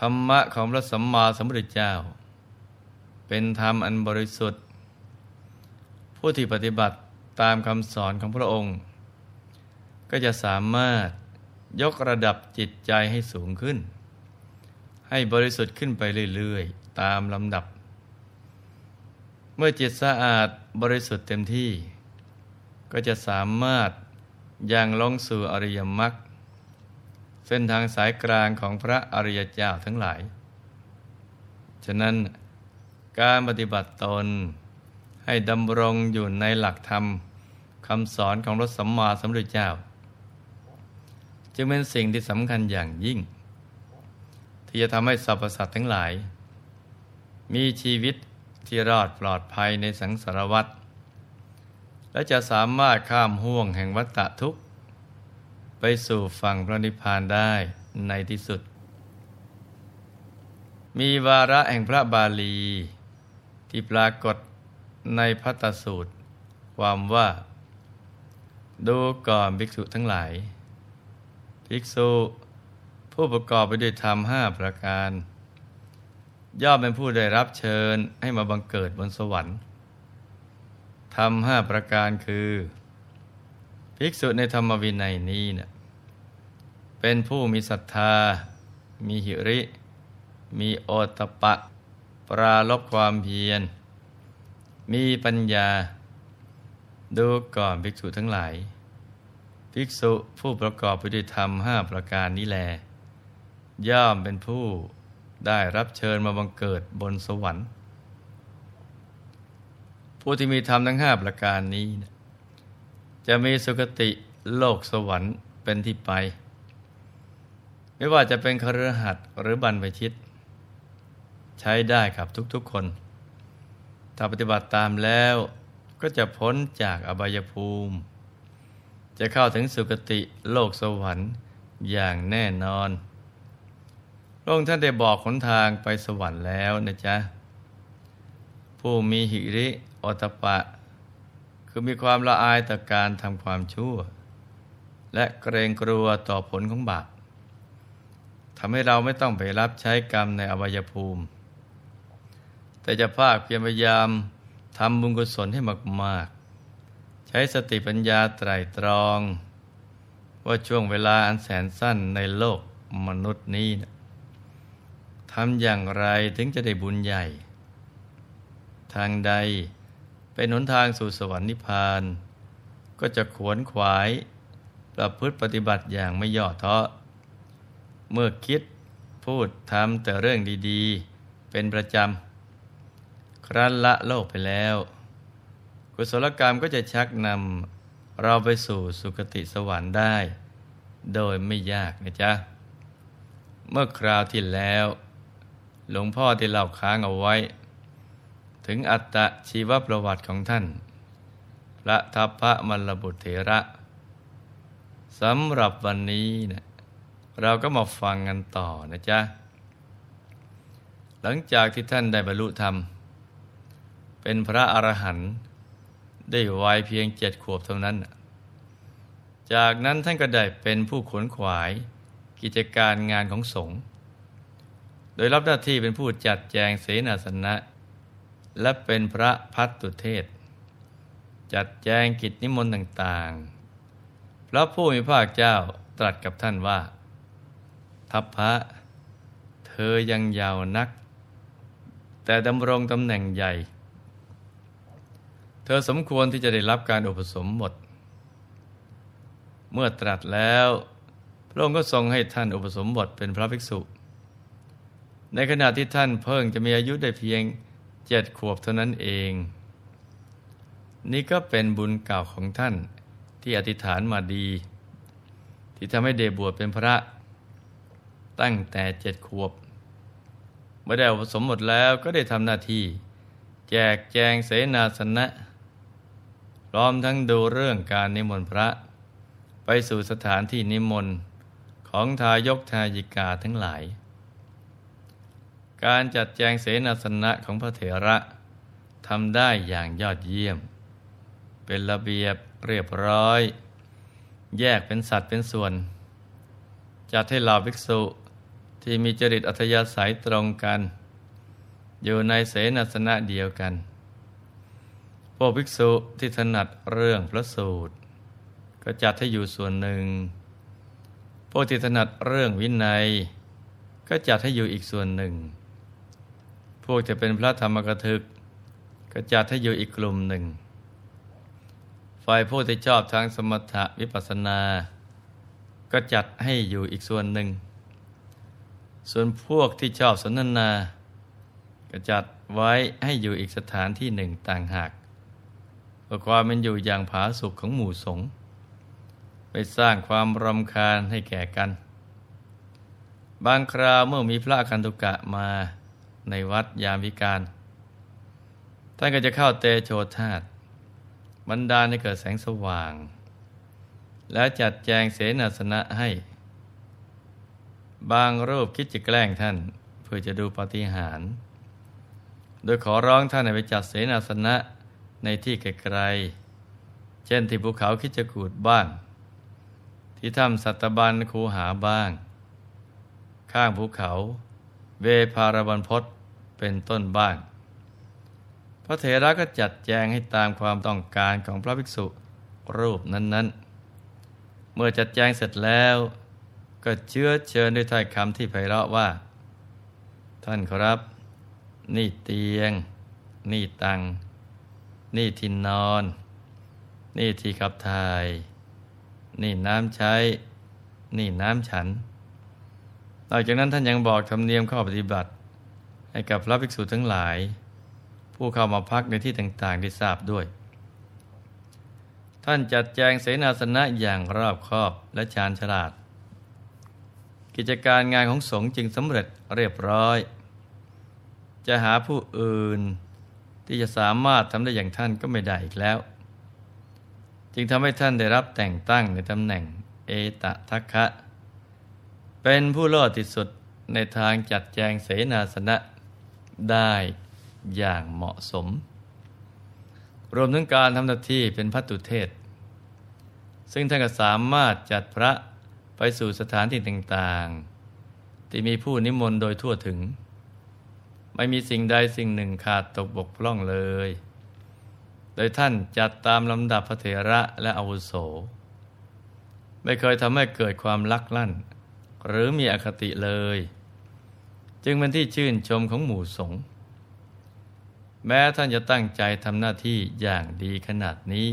ธรรมะของพระสัมมาสัมพุทธเจ้า เป็นธรรมอันบริสุทธิ์ ผู้ที่ปฏิบัติตามคำสอนของพระองค์ ก็จะสามารถยกระดับจิตใจให้สูงขึ้น ให้บริสุทธิ์ขึ้นไปเรื่อยๆ ตามลำดับ เมื่อจิตสะอาดบริสุทธิ์เต็มที่ ก็จะสามารถยังลงสู่อริยมรรค เส้นทางสายกลางของพระอริยเจ้าทั้งหลาย ฉะนั้นการปฏิบัติตนให้ดำรงอยู่ในหลักธรรมคำสอนของรถสัมมาสัมพุทธเจ้า จึงเป็นสิ่งที่สำคัญอย่างยิ่ง ที่จะทำให้สรรพสัตว์ทั้งหลาย มีชีวิตที่รอดปลอดภัยในสังสารวัฏและจะสามารถข้ามห่วงแห่งวัฏฏะทุกข์ ไปสู่ฝั่งพระนิพพานได้ในที่สุด มีวาระแห่งพระบาลี ที่ปรากฏในพัตสูตร ความว่า ดูก่อนภิกษุทั้งหลาย ภิกษุผู้ประกอบไปด้วยธรรมห้าประการ ย่อมเป็นผู้ได้รับเชิญให้มาบังเกิดบนสวรรค์ทำห้าประการคือ ภิกษุในธรรมวินัยนี้เนะี่ยเป็นผู้มีศรัทธา มีหิริ มีโอตปะ ปราลบความเพียร มีปัญญา ดูก่อนภิกษุทั้งหลาย ภิกษุผู้ประกอบไปด้วยธรรมห้าประการนี้แล ย่อมเป็นผู้ได้รับเชิญมาบังเกิดบนสวรรค์ ผู้ที่มีธรรมทั้งห้าประการนี้ จะมีสุคติโลกสวรรค์เป็นที่ไป ไม่ว่าจะเป็นครหัสหรือบรรพชิต ใช้ได้กับทุกๆคน ถ้าปฏิบัติตามแล้วก็จะพ้นจากอบายภูมิ จะเข้าถึงสุคติโลกสวรรค์อย่างแน่นอนพระองค์ท่านได้บอกหนทางไปสวรรค์แล้วนะจ๊ะ ผู้มีหิริ อตปะ คือมีความละอายต่อการทำความชั่ว และเกรงกลัวต่อผลของบาปทำให้เราไม่ต้องไปรับใช้กรรมในอวัยภูมิ แต่จะภาคเพียรพยายามทำบุญกุศลให้มาก ๆ ใช้สติปัญญาไตรตรอง ว่าช่วงเวลาอันแสนสั้นในโลกมนุษย์นี้นะทำอย่างไรถึงจะได้บุญใหญ่ ทางใด เป็นหนทางสู่สวรรค์นิพพาน ก็จะขวนขวาย ประพฤติปฏิบัติอย่างไม่ย่อท้อเมื่อคิดพูดทำแต่เรื่องดีๆ เป็นประจำ ครั้นละโลกไปแล้ว กุศลกรรมก็จะชักนำเราไปสู่สุคติสวรรค์ได้ โดยไม่ยากนะจ๊ะ เมื่อคราวที่แล้ว หลวงพ่อที่เล่าค้างเอาไว้ ถึงอัตชีวประวัติของท่าน พระทัพพระมลบุตรเถระสำหรับวันนี้เนะเราก็มาฟังกันต่อนะจ๊ะ หลังจากที่ท่านได้บรรลุธรรม เป็นพระอรหันต์ได้วัยเพียงเจ็ดขวบเท่านั้น จากนั้นท่านก็ได้เป็นผู้ขนขวายกิจการงานของสงฆ์ โดยรับหน้าที่เป็นผู้จัดแจงเสนาสนะ และเป็นพระพัตตุเทศ จัดแจงกิจนิมนต์ต่างๆ พระผู้มีพระเจ้าตรัสกับท่านว่า ทัพพระเธอยังยาวนัก แต่ดำรงตำแหน่งใหญ่ เธอสมควรที่จะได้รับการอุปสมบท เมื่อตรัสแล้วพระองค์ก็ทรงให้ท่านอุปสมบทเป็นพระภิกษุ ในขณะที่ท่านเพิ่งจะมีอายุได้เพียง เจ็ดขวบเท่านั้นเอง นี่ก็เป็นบุญเก่าของท่านที่อธิษฐานมาดี ที่ทำให้เดบวชเป็นพระตั้งแต่เจ็ดขวบ เมื่อได้อุปสมบทแล้วก็ได้ทำหน้าที่ แจกแจงเสนาสนะพร้อมทั้งดูเรื่องการนิมนต์พระ ไปสู่สถานที่นิมนต์ของทายกทายิกาทั้งหลาย การจัดแจงเสนาสนะของพระเถระทำได้อย่างยอดเยี่ยม เป็นระเบียบเรียบร้อย แยกเป็นสัตว์เป็นส่วน จัดให้เหล่าภิกษุที่มีจริตอัธยาศัยตรงกัน อยู่ในเสนาสนะเดียวกัน พวกภิกษุที่ถนัดเรื่องพระสูตร ก็จัดให้อยู่ส่วนหนึ่ง พวกที่ถนัดเรื่องวินัย ก็จัดให้อยู่อีกส่วนหนึ่ง วกที่เป็นพระธรรมกถึก ก็จัดให้อยู่อีกกลุ่มหนึ่ง ฝ่ายผู้ที่ชอบทางสมถะวิปัสสนา ก็จัดให้อยู่อีกส่วนหนึ่ง ส่วนพวกที่ชอบสนทนา ก็จัดไว้ให้อยู่อีกสถานที่หนึ่งต่างหากเพื่อความเป็นอยู่อย่างผาสุกของหมู่สงฆ์ไปสร้างความรำคาญให้แก่กัน บางคราวเมื่อมีพระคันตุกะมา ในวัดยามวิการ ท่านก็จะเข้าเตโชธาตบรรดาให้เกิดแสงสว่าง แล้วจัดแจงเสนาสนะให้ บางรูปคิดจะแกล้งท่าน เพื่อจะดูปฏิหาร โดยขอร้องท่านให้ไปจัดเสนาสนะในที่ไกลๆ เช่นที่ภูเขาคิดจะกูดบ้าง ที่ถ้ำสัตบันคูหาบ้าง ข้างภูเขา เวพารบันพศเป็นต้นบ้าง พระเถระก็จัดแจงให้ตามความต้องการของพระภิกษุรูปนั้น ๆ เมื่อจัดแจงเสร็จแล้ว ก็เชื้อเชิญด้วยถ้อยคำที่ไพเราะว่า ท่านครับ นี่เตียง นี่ตัง นี่ทินนอน นี่ที่ขับถ่าย นี่น้ำใช้ นี่น้ำฉัน นอกจากนั้นท่านยังบอกธรรมเนียมข้อปฏิบัติ ให้กับพระภิกษุทั้งหลาย ผู้เข้ามาพักในที่ต่างๆได้ทราบด้วย ท่านจัดแจงเสนาสนะอย่างรอบคอบและชาญฉลาด กิจการงานของสงฆ์จึงสำเร็จเรียบร้อย จะหาผู้อื่นที่จะสามารถทำได้อย่างท่านก็ไม่ได้อีกแล้ว จึงทำให้ท่านได้รับแต่งตั้งในตำแหน่งเอตทัคคะ เป็นผู้รอดที่สุดในทางจัดแจงเสนาสนะได้อย่างเหมาะสม รวมถึงการทำหน้าที่เป็นพัตุเทศ ซึ่งท่านก็สามารถจัดพระไปสู่สถานที่ต่างๆ ที่มีผู้นิมนต์โดยทั่วถึง ไม่มีสิ่งใดสิ่งหนึ่งขาดตกบกพร่องเลย โดยท่านจัดตามลำดับพระเถระและอาวุโส ไม่เคยทำให้เกิดความลักลั่น หรือมีอคติเลย จึงเป็นที่ชื่นชมของหมู่สงฆ์แม้ท่านจะตั้งใจทำหน้าที่อย่างดีขนาดนี้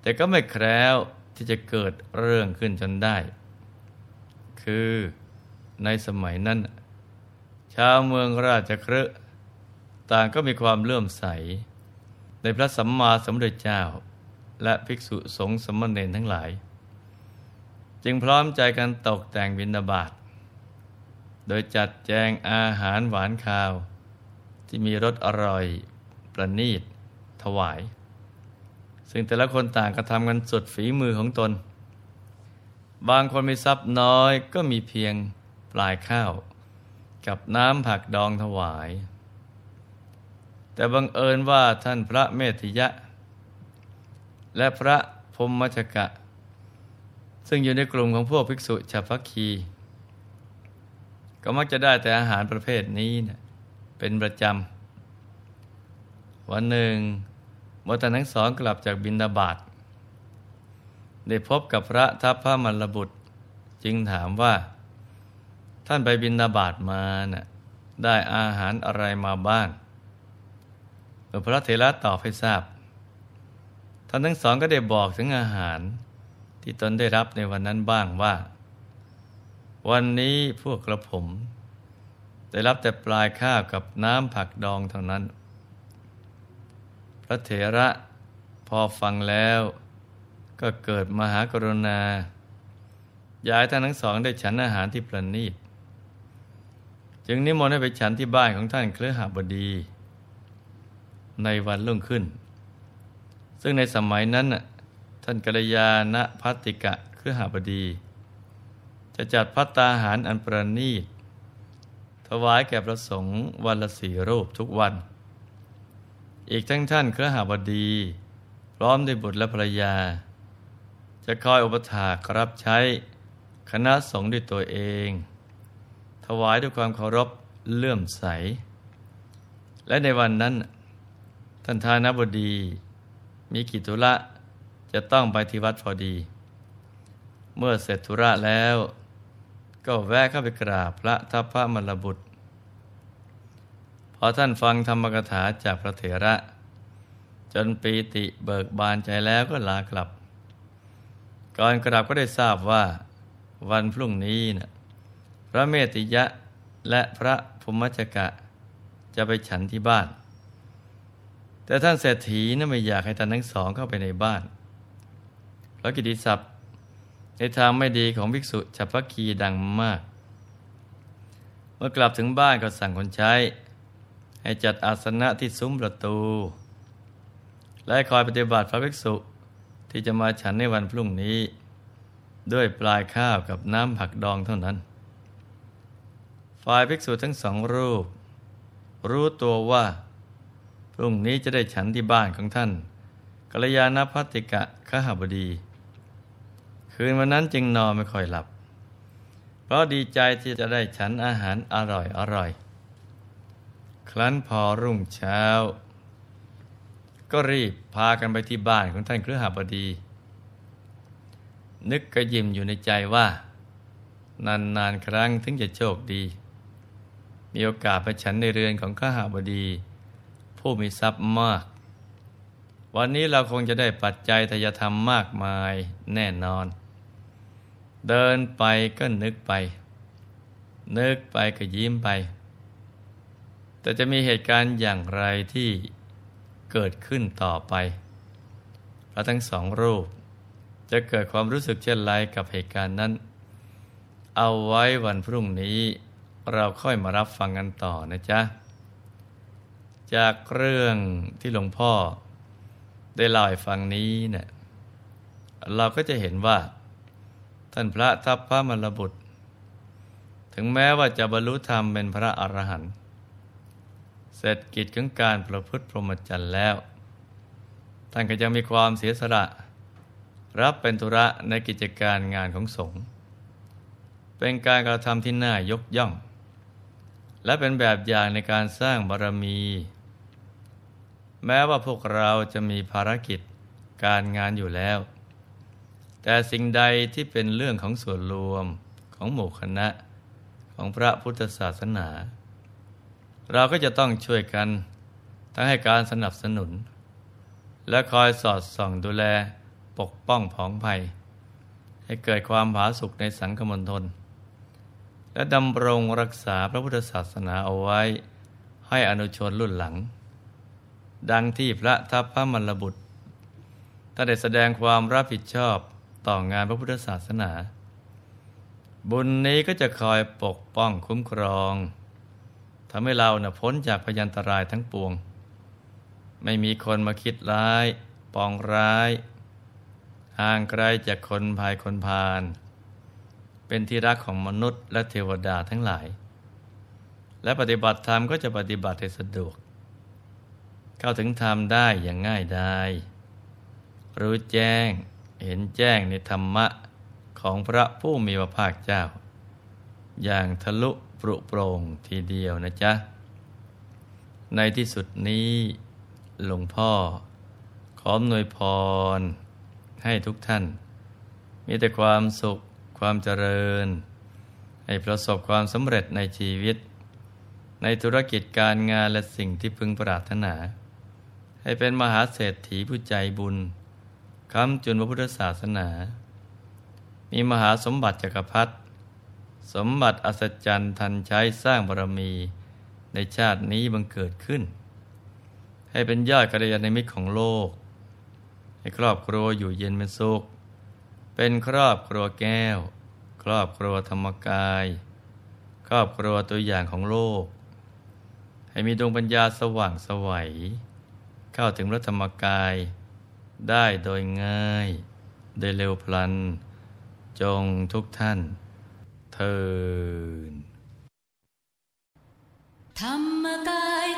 แต่ก็ไม่แคล้วที่จะเกิดเรื่องขึ้นจนได้ คือในสมัยนั้น ชาวเมืองราชครืต่างก็มีความเลื่อมใส ในพระสัมมาสัมพุทธเจ้า และภิกษุสงฆ์สมณเณรทั้งหลาย จึงพร้อมใจกันตกแต่งบิณฑบาตโดยจัดแจงอาหารหวานข้าว ที่มีรสอร่อยประณีต ถวาย ซึ่งแต่ละคนต่างกระทำกันสุดฝีมือของตน บางคนมีทรัพย์น้อยก็มีเพียงปลายข้าว กับน้ำผักดองถวาย แต่บังเอิญว่าท่านพระเมธิยะ และพระพมมชกะ ซึ่งอยู่ในกลุ่มของพวกภิกษุชาวพักคี ก็มักจะได้แต่อาหารประเภทนี้นะเป็นประจำ วันหนึ่งมื่อท่านทั้งสองกลับจากบินดาบาตได้พบกับพระทัพพระมรบุตร จึงถามว่า ท่านไปบินดาบาตมานะ่ะได้อาหารอะไรมาบ้างเมื่อพระเถระตอบให้ทราบท่านทั้งสองก็ได้บอกถึงอาหาร ที่ตนได้รับในวันนั้นบ้างว่า วันนี้พวกกระผม ได้รับแต่ปลายข้าวกับน้ำผักดองเท่านั้น พระเถระพอฟังแล้ว ก็เกิดมหากรุณา ย้ายท่านทั้งสองได้ฉันอาหารที่ประณีตจึงนิมนต์ให้ไปฉันที่บ้านของท่านเครือหบดี ในวันรุ่งขึ้น ซึ่งในสมัยนั้น ท่านกัลยาณพัติกะเครือหาบดี จะจัดพัตตาหารอันประณีต ถวายแก่พระสงฆ์วันละสี่รูปทุกวัน อีกทั้งท่านเครือหาบดี พร้อมด้วยบุตรและภรรยา จะคอยอุปถากรับใช้คณะสงฆ์ด้วยตัวเอง ถวายด้วยความเคารพเลื่อมใส และในวันนั้น ท่านทานบดี มีกิจธุระ จะต้องไปที่วัดพอดี เมื่อเสร็จธุระแล้ว ก็แวะเข้าไปกราบพระทัพพระมรบุตร พอท่านฟังธรรมกถาจากพระเถระ จนปีติเบิกบานใจแล้วก็ลากลับ ก่อนกลับก็ได้ทราบว่า วันพรุ่งนี้นะพระเมติยะและพระภูมิจกะจะไปฉันที่บ้าน แต่ท่านเศรษฐีนะ่นไม่อยากให้ท่านทั้งสองเข้าไปในบ้าน พระกิติศัพท์ ในทางไม่ดีของภิกษุฉัพพคีดังมาก เมื่อกลับถึงบ้านก็สั่งคนใช้ ให้จัดอาสนะที่ซุ้มประตู และคอยปฏิบัติพระภิกษุที่จะมาฉันในวันพรุ่งนี้ ด้วยปลายข้าวกับน้ำผักดองเท่านั้น ฝ่ายภิกษุทั้งสองรูป รู้ตัวว่าพรุ่งนี้จะได้ฉันที่บ้านของท่านกัลยาณพัติกะขหบดี คืนวันนั้นจึงนอนไม่ค่อยหลับ เพราะดีใจที่จะได้ฉันอาหารอร่อยอร่อย ครั้นพอรุ่งเช้า ก็รีบพากันไปที่บ้านของท่านเครือหบดี นึกกระยิมอยู่ในใจว่า นานๆครั้งถึงจะโชคดี มีโอกาสไปฉันในเรือนของข้าหาบดี ผู้มีทรัพย์มากวันนี้เราคงจะได้ปัจจัยทายธรรมมากมายแน่นอน เดินไปก็นึกไป นึกไปก็ยิ้มไป แต่จะมีเหตุการณ์อย่างไรที่เกิดขึ้นต่อไปพระทั้งสองรูป จะเกิดความรู้สึกเช่นไรกับเหตุการณ์นั้น เอาไว้วันพรุ่งนี้เราค่อยมารับฟังกันต่อนะจ๊ะ จากเรื่องที่หลวงพ่อ ได้เล่าให้ฟังนี้เนะี่ยเราก็จะเห็นว่า ท่านพระทัพพระมรบุตร ถึงแม้ว่าจะบรรลุธรรมเป็นพระอรหันต์เสร็จกิจของการประพฤติพรหมจรรย์แล้ว ท่านก็ยังมีความเสียสละ รับเป็นธุระในกิจการงานของสงฆ์เป็นการกระทำที่น่ายกย่อง และเป็นแบบอย่างในการสร้างบารมี แม้ว่าพวกเราจะมีภารกิจการงานอยู่แล้ว แต่สิ่งใดที่เป็นเรื่องของส่วนรวมของหมู่คณะของพระพุทธศาสนา เราก็จะต้องช่วยกันทั้งให้การสนับสนุน และคอยสอดส่องดูแลปกป้องผองภัย ให้เกิดความผาสุกในสังคมณฑลและดำรงรักษาพระพุทธศาสนาเอาไว้ ให้อนุชนรุ่นหลัง ดังที่พระทัพพระมรบุตรถ้าได้แสดงความรับผิดชอบ ต่องานพระพุทธศาสนา บุญนี้ก็จะคอยปกป้องคุ้มครองทำให้เราเนะ่พ้นจากพยันตรายทั้งปวง ไม่มีคนมาคิดร้าย ปองร้าย ห่างไกลจากคนภายคนพาลเป็นที่รักของมนุษย์และเทวดาทั้งหลาย และปฏิบัติธรรมก็จะปฏิบัติให้สะดวก เข้าถึงธรรมได้อย่างง่ายดายรู้แจ้ง เห็นแจ้งในธรรมะของพระผู้มีพระภาคเจ้า อย่างทะลุปรุโปรงทีเดียวนะจ๊ะ ในที่สุดนี้หลวงพ่อ ขอหนวยพร ให้ทุกท่าน มีแต่ความสุขความเจริญ ให้ประสบความสำเร็จในชีวิต ในธุรกิจการงานและสิ่งที่พึงปรารถนา ให้เป็นมหาเศรษฐีผู้ใจบุญ คำจุนพระพุทธศาสนา มีมหาสมบัติจักรพรรดิสมบัติอัศจรรย์ทันใช้สร้างบารมีในชาตินี้บังเกิดขึ้น ให้เป็นยอดกัลยาณมิตรของโลก ให้ครอบครัวอยู่เย็นเป็นสุข เป็นครอบครัวแก้ว ครอบครัวธรรมกาย ครอบครัวตัวอย่างของโลก ให้มีดวงปัญญาสว่างสวัย เข้าถึงพระธรรมกาย ได้โดยง่าย โดยเร็วพลัน จงทุกท่านเทินธรรมกาย